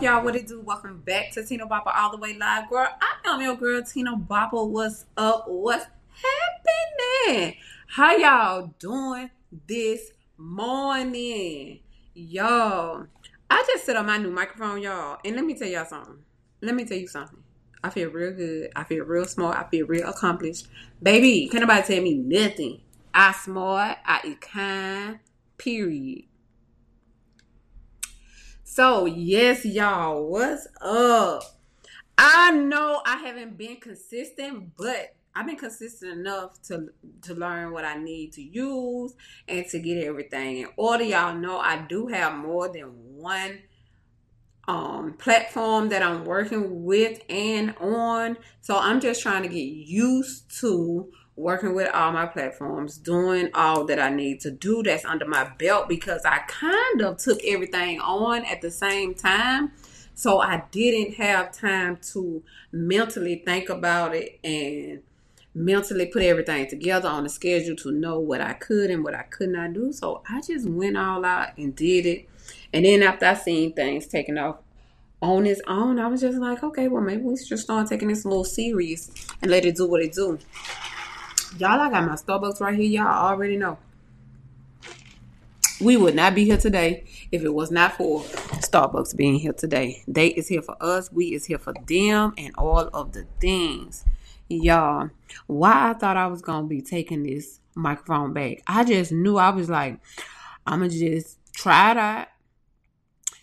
Y'all, what it do? Welcome back to Tina Bopper All the Way Live. Girl, I am your girl, Tina Bopper. What's up? What's happening? How y'all doing this morning? Y'all, I just set up my new microphone, y'all. And let me tell y'all something. Let me tell you something. I feel real good. I feel real smart. I feel real accomplished. Baby, can't nobody tell me nothing. I smart. I is kind. Period. So, yes, y'all, what's up? I know I haven't been consistent, but I've been consistent enough to to learn what I need to use and to get everything in order. Y'all know I do have more than one um platform that I'm working with and on. So I'm just trying to get used to working with all my platforms, doing all that I need to do that's under my belt because I kind of took everything on at the same time. So I didn't have time to mentally think about it and mentally put everything together on the schedule to know what I could and what I could not do. So I just went all out and did it. And then after I seen things taking off on its own, I was just like, okay, well maybe we should start taking this a little serious and let it do what it do. Y'all, I got my Starbucks right here. Y'all already know. We would not be here today if it was not for Starbucks being here today. They is here for us. We is here for them and all of the things. Y'all, why I thought I was going to be taking this microphone back. I just knew I was like, I'm going to just try it out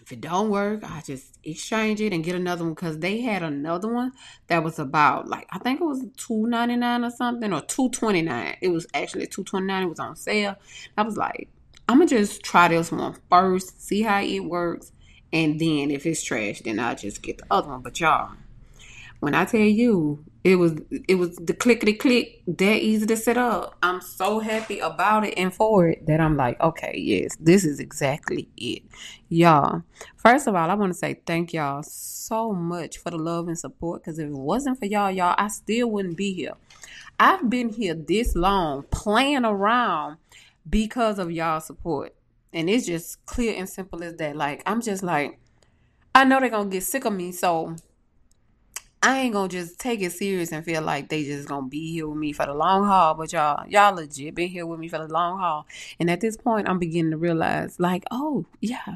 if it don't work, I just exchange it and get another one because they had another one that was about like I think it was two ninety nine or something or two twenty nine. It was actually two twenty nine. It was on sale. I was like, I'm gonna just try this one first, see how it works, and then if it's trash, then I'll just get the other one. But y'all, when I tell you it was it was the clickety click that easy to set up. I'm so happy about it and for it that I'm like, okay, yes, this is exactly it. Y'all, first of all, I want to say thank y'all so much for the love and support because if it wasn't for y'all, y'all, I still wouldn't be here. I've been here this long playing around because of y'all support. And it's just clear and simple as that. Like, I'm just like, I know they're to get sick of me. So I ain't gonna just take it serious and feel like they just gonna be here with me for the long haul. But y'all, y'all legit been here with me for the long haul. And at this point, I'm beginning to realize, like, oh yeah,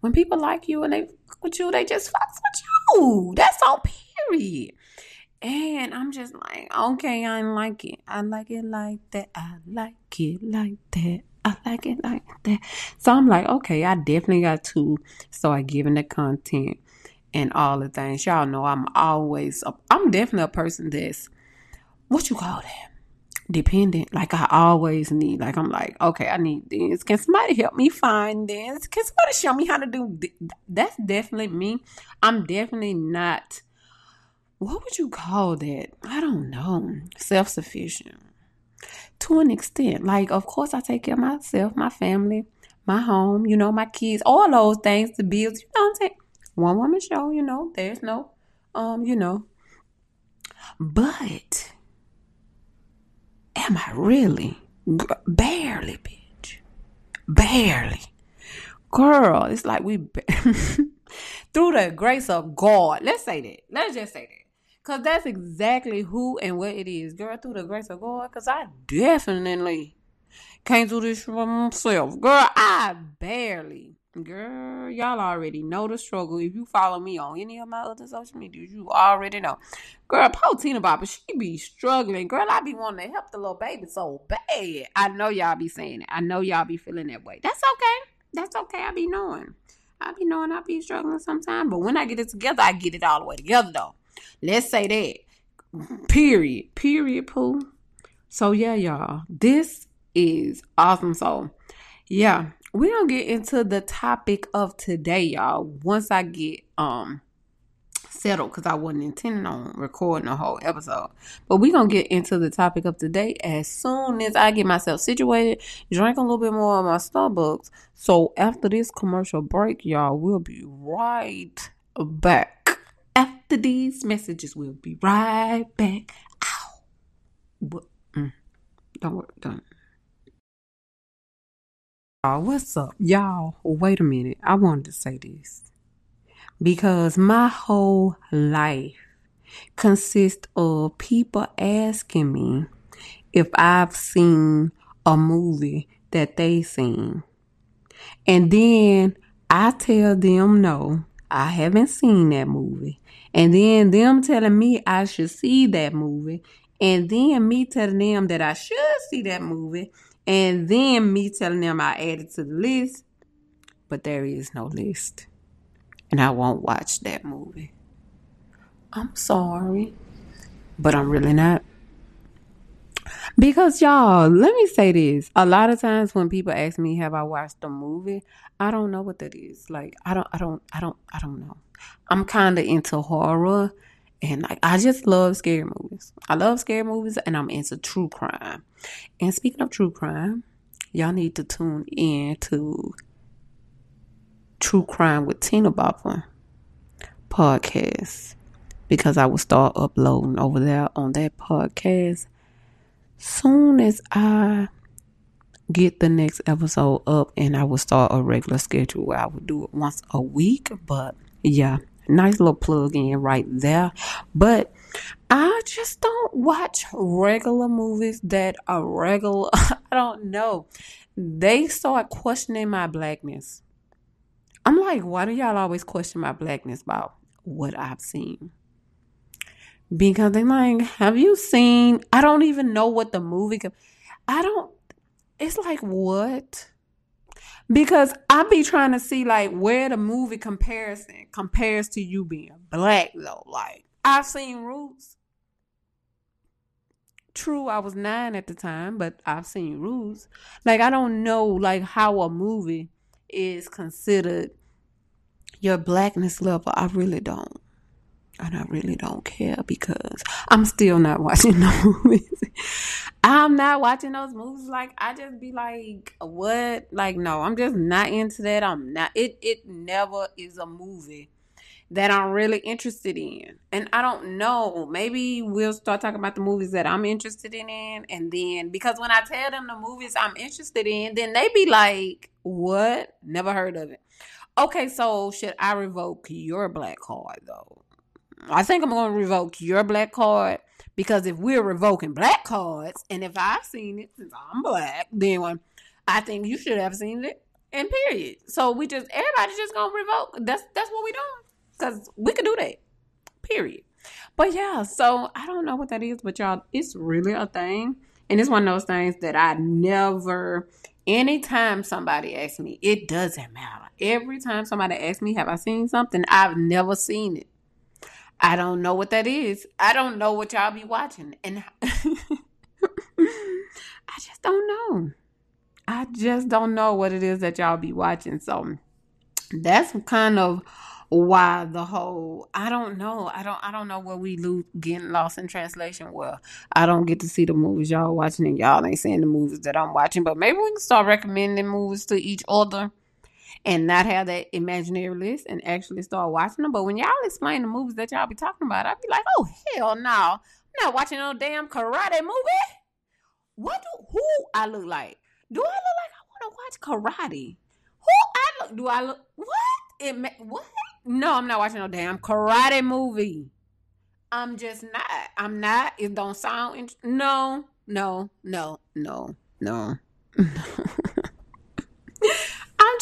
when people like you and they fuck with you, they just fuck with you. That's all. Period. And I'm just like, okay, I like it. I like it like that. I like it like that. I like it like that. So I'm like, okay, I definitely got to start giving the content and all the things. Y'all know I'm always, I'm definitely a person that's, what you call that? Dependent. Like I always need, like I'm like, okay, I need this. Can somebody help me find this? Can somebody show me how to do this? That's definitely me. I'm definitely not, what would you call that? I don't know. Self sufficient. To an extent. Like, of course, I take care of myself, my family, my home, you know, my kids, all those things, the bills, you know what I'm saying? One woman show, you know, there's no, um, you know. But am I really? Barely, bitch. Barely. Girl, it's like we, through the grace of God, let's say that. Let's just say that. Because that's exactly who and what it is. Girl, through the grace of God, because I definitely can't do this for myself. Girl, I barely Girl, y'all already know the struggle. If you follow me on any of my other social media, you already know. Girl, poor Tina she be struggling. Girl, I be wanting to help the little baby so bad. I know y'all be saying it. I know y'all be feeling that way. That's okay. That's okay. I be knowing. I be knowing I be struggling sometimes. But when I get it together, I get it all the way together though. Let's say that. Period. Period, Pooh. So yeah, y'all. This is awesome. So yeah we're gonna get into the topic of today, y'all. Once I get um settled, because I wasn't intending on recording a whole episode. But we're gonna get into the topic of today as soon as I get myself situated, drink a little bit more of my Starbucks. So after this commercial break, y'all, we'll be right back. After these messages, we'll be right back. Ow. What? Mm. Don't worry, don't. Y'all, what's up? Y'all, wait a minute. I wanted to say this. because my whole life consists of people asking me if I've seen a movie that they seen. And then I tell them no, I haven't seen that movie. And then them telling me I should see that movie. And then me telling them that I should see that movie. And then me telling them I added to the list. But there is no list. And I won't watch that movie. I'm sorry. But I'm really not. Because y'all, let me say this. A lot of times when people ask me have I watched a movie, I don't know what that is. Like I don't I don't I don't I don't know. I'm kind of into horror and like I just love scary movies. I love scary movies and I'm into true crime. And speaking of true crime, y'all need to tune in to True Crime with Tina Bopper podcast because I will start uploading over there on that podcast soon as I get the next episode up and I will start a regular schedule where I will do it once a week. But yeah, nice little plug in right there. But I just don't watch regular movies that are regular. I don't know. They start questioning my blackness. I'm like, why do y'all always question my blackness about what I've seen? because they're like, have you seen? I don't even know what the movie. I don't. It's like what? Because I be trying to see like where the movie comparison compares to you being black though. Like I've seen Roots. True, I was nine at the time, but I've seen Roots. Like I don't know like how a movie is considered your blackness level. I really don't and I really don't care because I'm still not watching the movies. I'm not watching those movies. Like I just be like, what? Like no, I'm just not into that. I'm not. It it never is a movie that I'm really interested in. And I don't know. Maybe we'll start talking about the movies that I'm interested in, and then because when I tell them the movies I'm interested in, then they be like, what? Never heard of it. Okay, so should I revoke your black card though? I think I'm going to revoke your black card because if we're revoking black cards, and if I've seen it since I'm black, then I think you should have seen it. And period. So we just everybody's just gonna revoke. That's that's what we doing because we can do that. Period. But yeah, so I don't know what that is, but y'all, it's really a thing, and it's one of those things that I never. Anytime somebody asks me, it doesn't matter. Every time somebody asks me, have I seen something? I've never seen it. I don't know what that is. I don't know what y'all be watching. And I just don't know. I just don't know what it is that y'all be watching. So that's kind of why the whole I don't know. I don't I don't know where we lose getting lost in translation. Well, I don't get to see the movies y'all watching and y'all ain't seeing the movies that I'm watching. But maybe we can start recommending movies to each other and not have that imaginary list and actually start watching them. But when y'all explain the movies that y'all be talking about, I'd be like, oh hell no, I'm not watching no damn karate movie. What do who I look like? Do I look like I want to watch karate? Who I look? Do I look what? It what? No, I'm not watching no damn karate movie. I'm just not. I'm not. It don't sound. Int- no, no, no, no, no.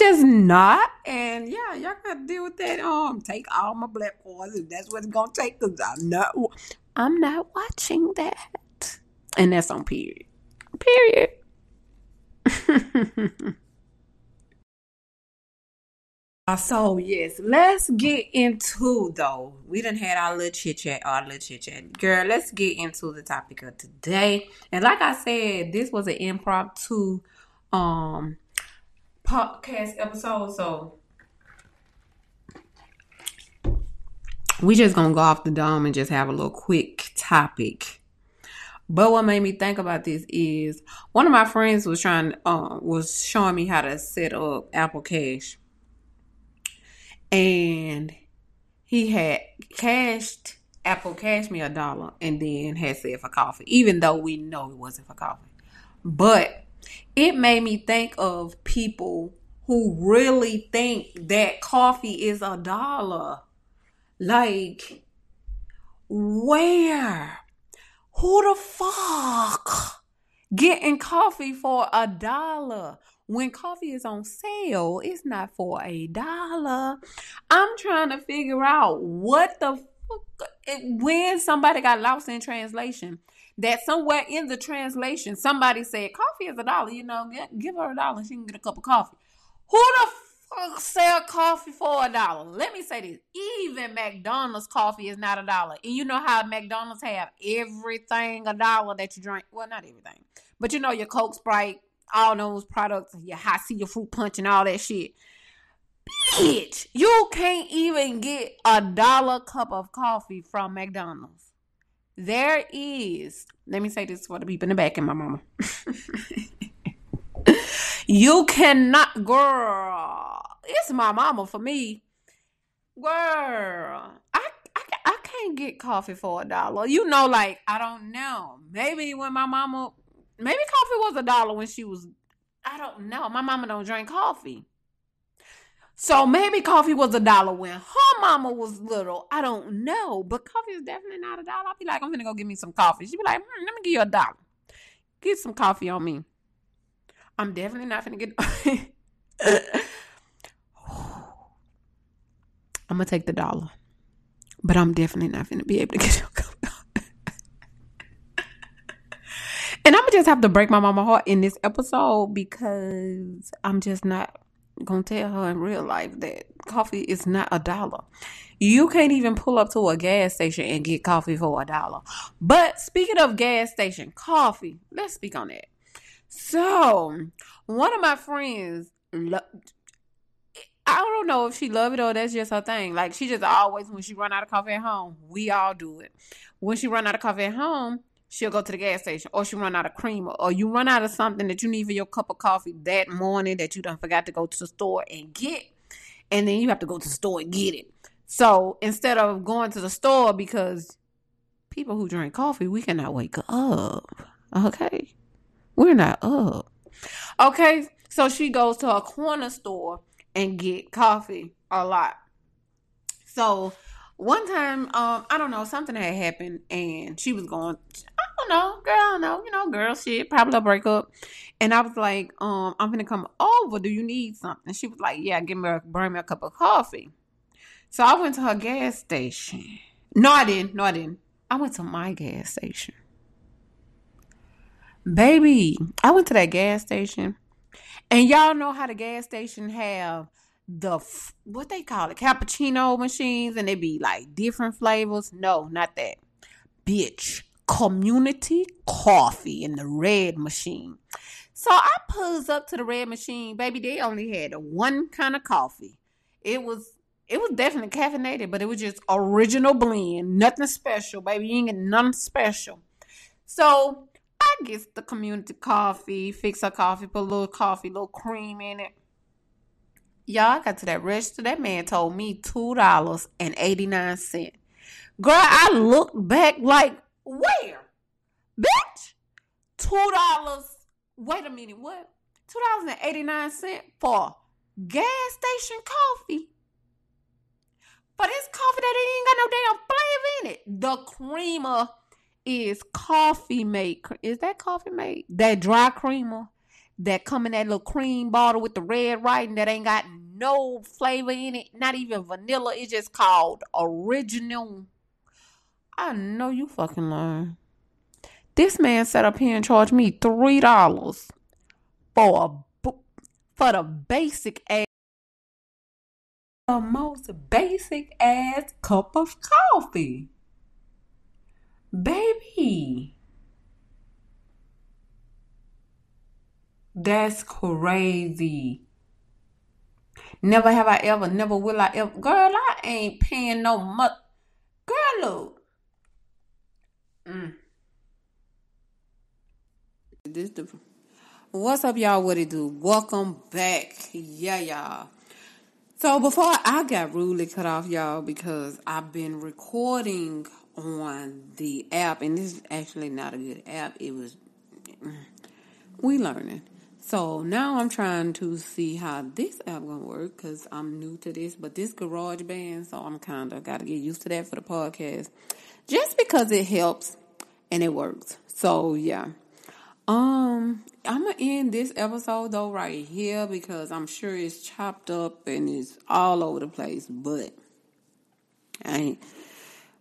Just not. And yeah, y'all gotta deal with that. Um, take all my black boys if that's what it's gonna take. Cause I'm not, I'm not watching that. And that's on period. Period. so yes, let's get into though. We done had our little chit chat, our little chit chat. Girl, let's get into the topic of today. And like I said, this was an impromptu um podcast episode, so we just gonna go off the dome and just have a little quick topic. But what made me think about this is one of my friends was trying uh, was showing me how to set up Apple Cash, and he had cashed Apple Cash me a dollar and then had said for coffee, even though we know it wasn't for coffee. But it made me think of people who really think that coffee is a dollar. Like, where? Who the fuck getting coffee for a dollar? When coffee is on sale, it's not for a dollar. I'm trying to figure out what the fuck, when somebody got lost in translation. That somewhere in the translation, somebody said coffee is a dollar. You know, get, give her a dollar, she can get a cup of coffee. Who the fuck sell coffee for a dollar? Let me say this: even McDonald's coffee is not a dollar. And you know how McDonald's have everything a dollar that you drink. Well, not everything, but you know your Coke, Sprite, all those products, your Hi-C your fruit punch and all that shit. Bitch, you can't even get a dollar cup of coffee from McDonald's. There is, let me say this for the people in the back and my mama. you cannot, girl. It's my mama for me. Girl, I, I, I can't get coffee for a dollar. You know, like, I don't know. Maybe when my mama, maybe coffee was a dollar when she was, I don't know. My mama don't drink coffee. So maybe coffee was a dollar when her mama was little. I don't know. But coffee is definitely not a dollar. I'll be like, I'm gonna go get me some coffee. She'd be like, hmm, let me give you a dollar. Get some coffee on me. I'm definitely not gonna get I'm gonna take the dollar. But I'm definitely not gonna be able to get your coffee. and I'm gonna just have to break my mama heart in this episode because I'm just not gonna tell her in real life that coffee is not a dollar. You can't even pull up to a gas station and get coffee for a dollar. But speaking of gas station coffee, let's speak on that. So, one of my friends, I don't know if she love it or that's just her thing. Like she just always, when she run out of coffee at home, we all do it. When she run out of coffee at home, she'll go to the gas station or she run out of creamer or you run out of something that you need for your cup of coffee that morning that you done forgot to go to the store and get and then you have to go to the store and get it. So instead of going to the store because people who drink coffee we cannot wake up okay? We're not up. Okay so she goes to a corner store and get coffee a lot. So one time, um, I don't know, something had happened and she was going, don't know, girl, I don't know, you know, girl shit, probably a breakup. And I was like, um, I'm gonna come over. Do you need something? She was like, Yeah, give me a bring me a cup of coffee. So I went to her gas station. No, I didn't. No, I didn't. I went to my gas station. Baby, I went to that gas station. And y'all know how the gas station have the what they call it cappuccino machines and they be like different flavors no not that bitch community coffee in the red machine. So i pulls up to the red machine. Baby they only had one kind of coffee. It was it was definitely caffeinated but it was just original blend. Nothing special baby. You ain't get nothing special. So i get the community coffee fix a coffee put a little coffee little cream in it. Y'all I got to that register. That man told me two dollars and eighty nine cent. Girl, I looked back like where, bitch? Two dollars. Wait a minute, what? Two dollars and eighty nine cent for gas station coffee. For this coffee that ain't got no damn flavor in it. The creamer is coffee made. Is that coffee made? That dry creamer that come in that little cream bottle with the red writing that ain't got no flavor in it, not even vanilla. It's just called original. I know you fucking lying. This man sat up here and charged me three dollars for a for the basic ass, the most basic ass cup of coffee, baby. That's crazy. Never have I ever, never will I ever. Girl, I ain't paying no much. Girl, look. Mm. This the. What's up, y'all? What it do? Welcome back. Yeah, y'all. So before I got rudely cut off, y'all, because I've been recording on the app, and this is actually not a good app. It was. We learning. So now I'm trying to see how this app gonna work because I'm new to this. But this GarageBand, so I'm kind of got to get used to that for the podcast, just because it helps and it works. So yeah, um, I'm gonna end this episode though right here because I'm sure it's chopped up and it's all over the place. But I ain't.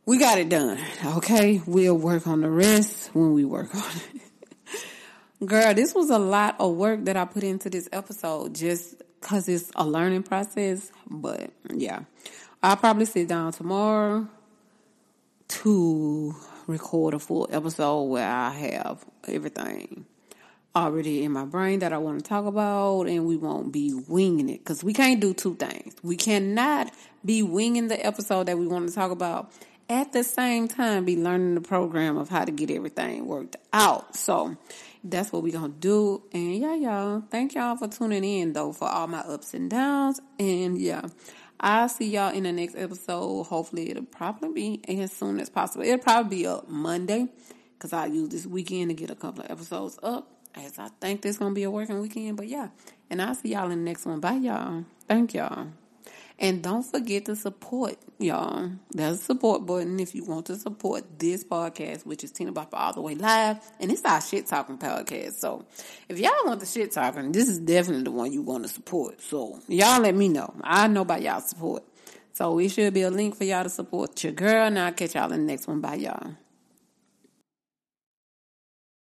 We got it done. Okay, we'll work on the rest when we work on it. Girl, this was a lot of work that I put into this episode just because it's a learning process. But yeah, I'll probably sit down tomorrow to record a full episode where I have everything already in my brain that I want to talk about and we won't be winging it because we can't do two things. We cannot be winging the episode that we want to talk about at the same time be learning the program of how to get everything worked out. So that's what we're gonna do. And yeah, y'all, thank y'all for tuning in though for all my ups and downs. And yeah, I'll see y'all in the next episode. Hopefully it'll probably be as soon as possible. It'll probably be up Monday because I use this weekend to get a couple of episodes up as I think this gonna be a working weekend. But yeah, and I'll see y'all in the next one. Bye y'all. Thank y'all. And don't forget to support, y'all. There's a support button if you want to support this podcast, which is Tina Bopper All the Way Live. And it's our shit talking podcast. So if y'all want the shit talking, this is definitely the one you want to support. So y'all let me know. I know about y'all support. So we should be a link for y'all to support your girl. And I'll catch y'all in the next one. Bye, y'all.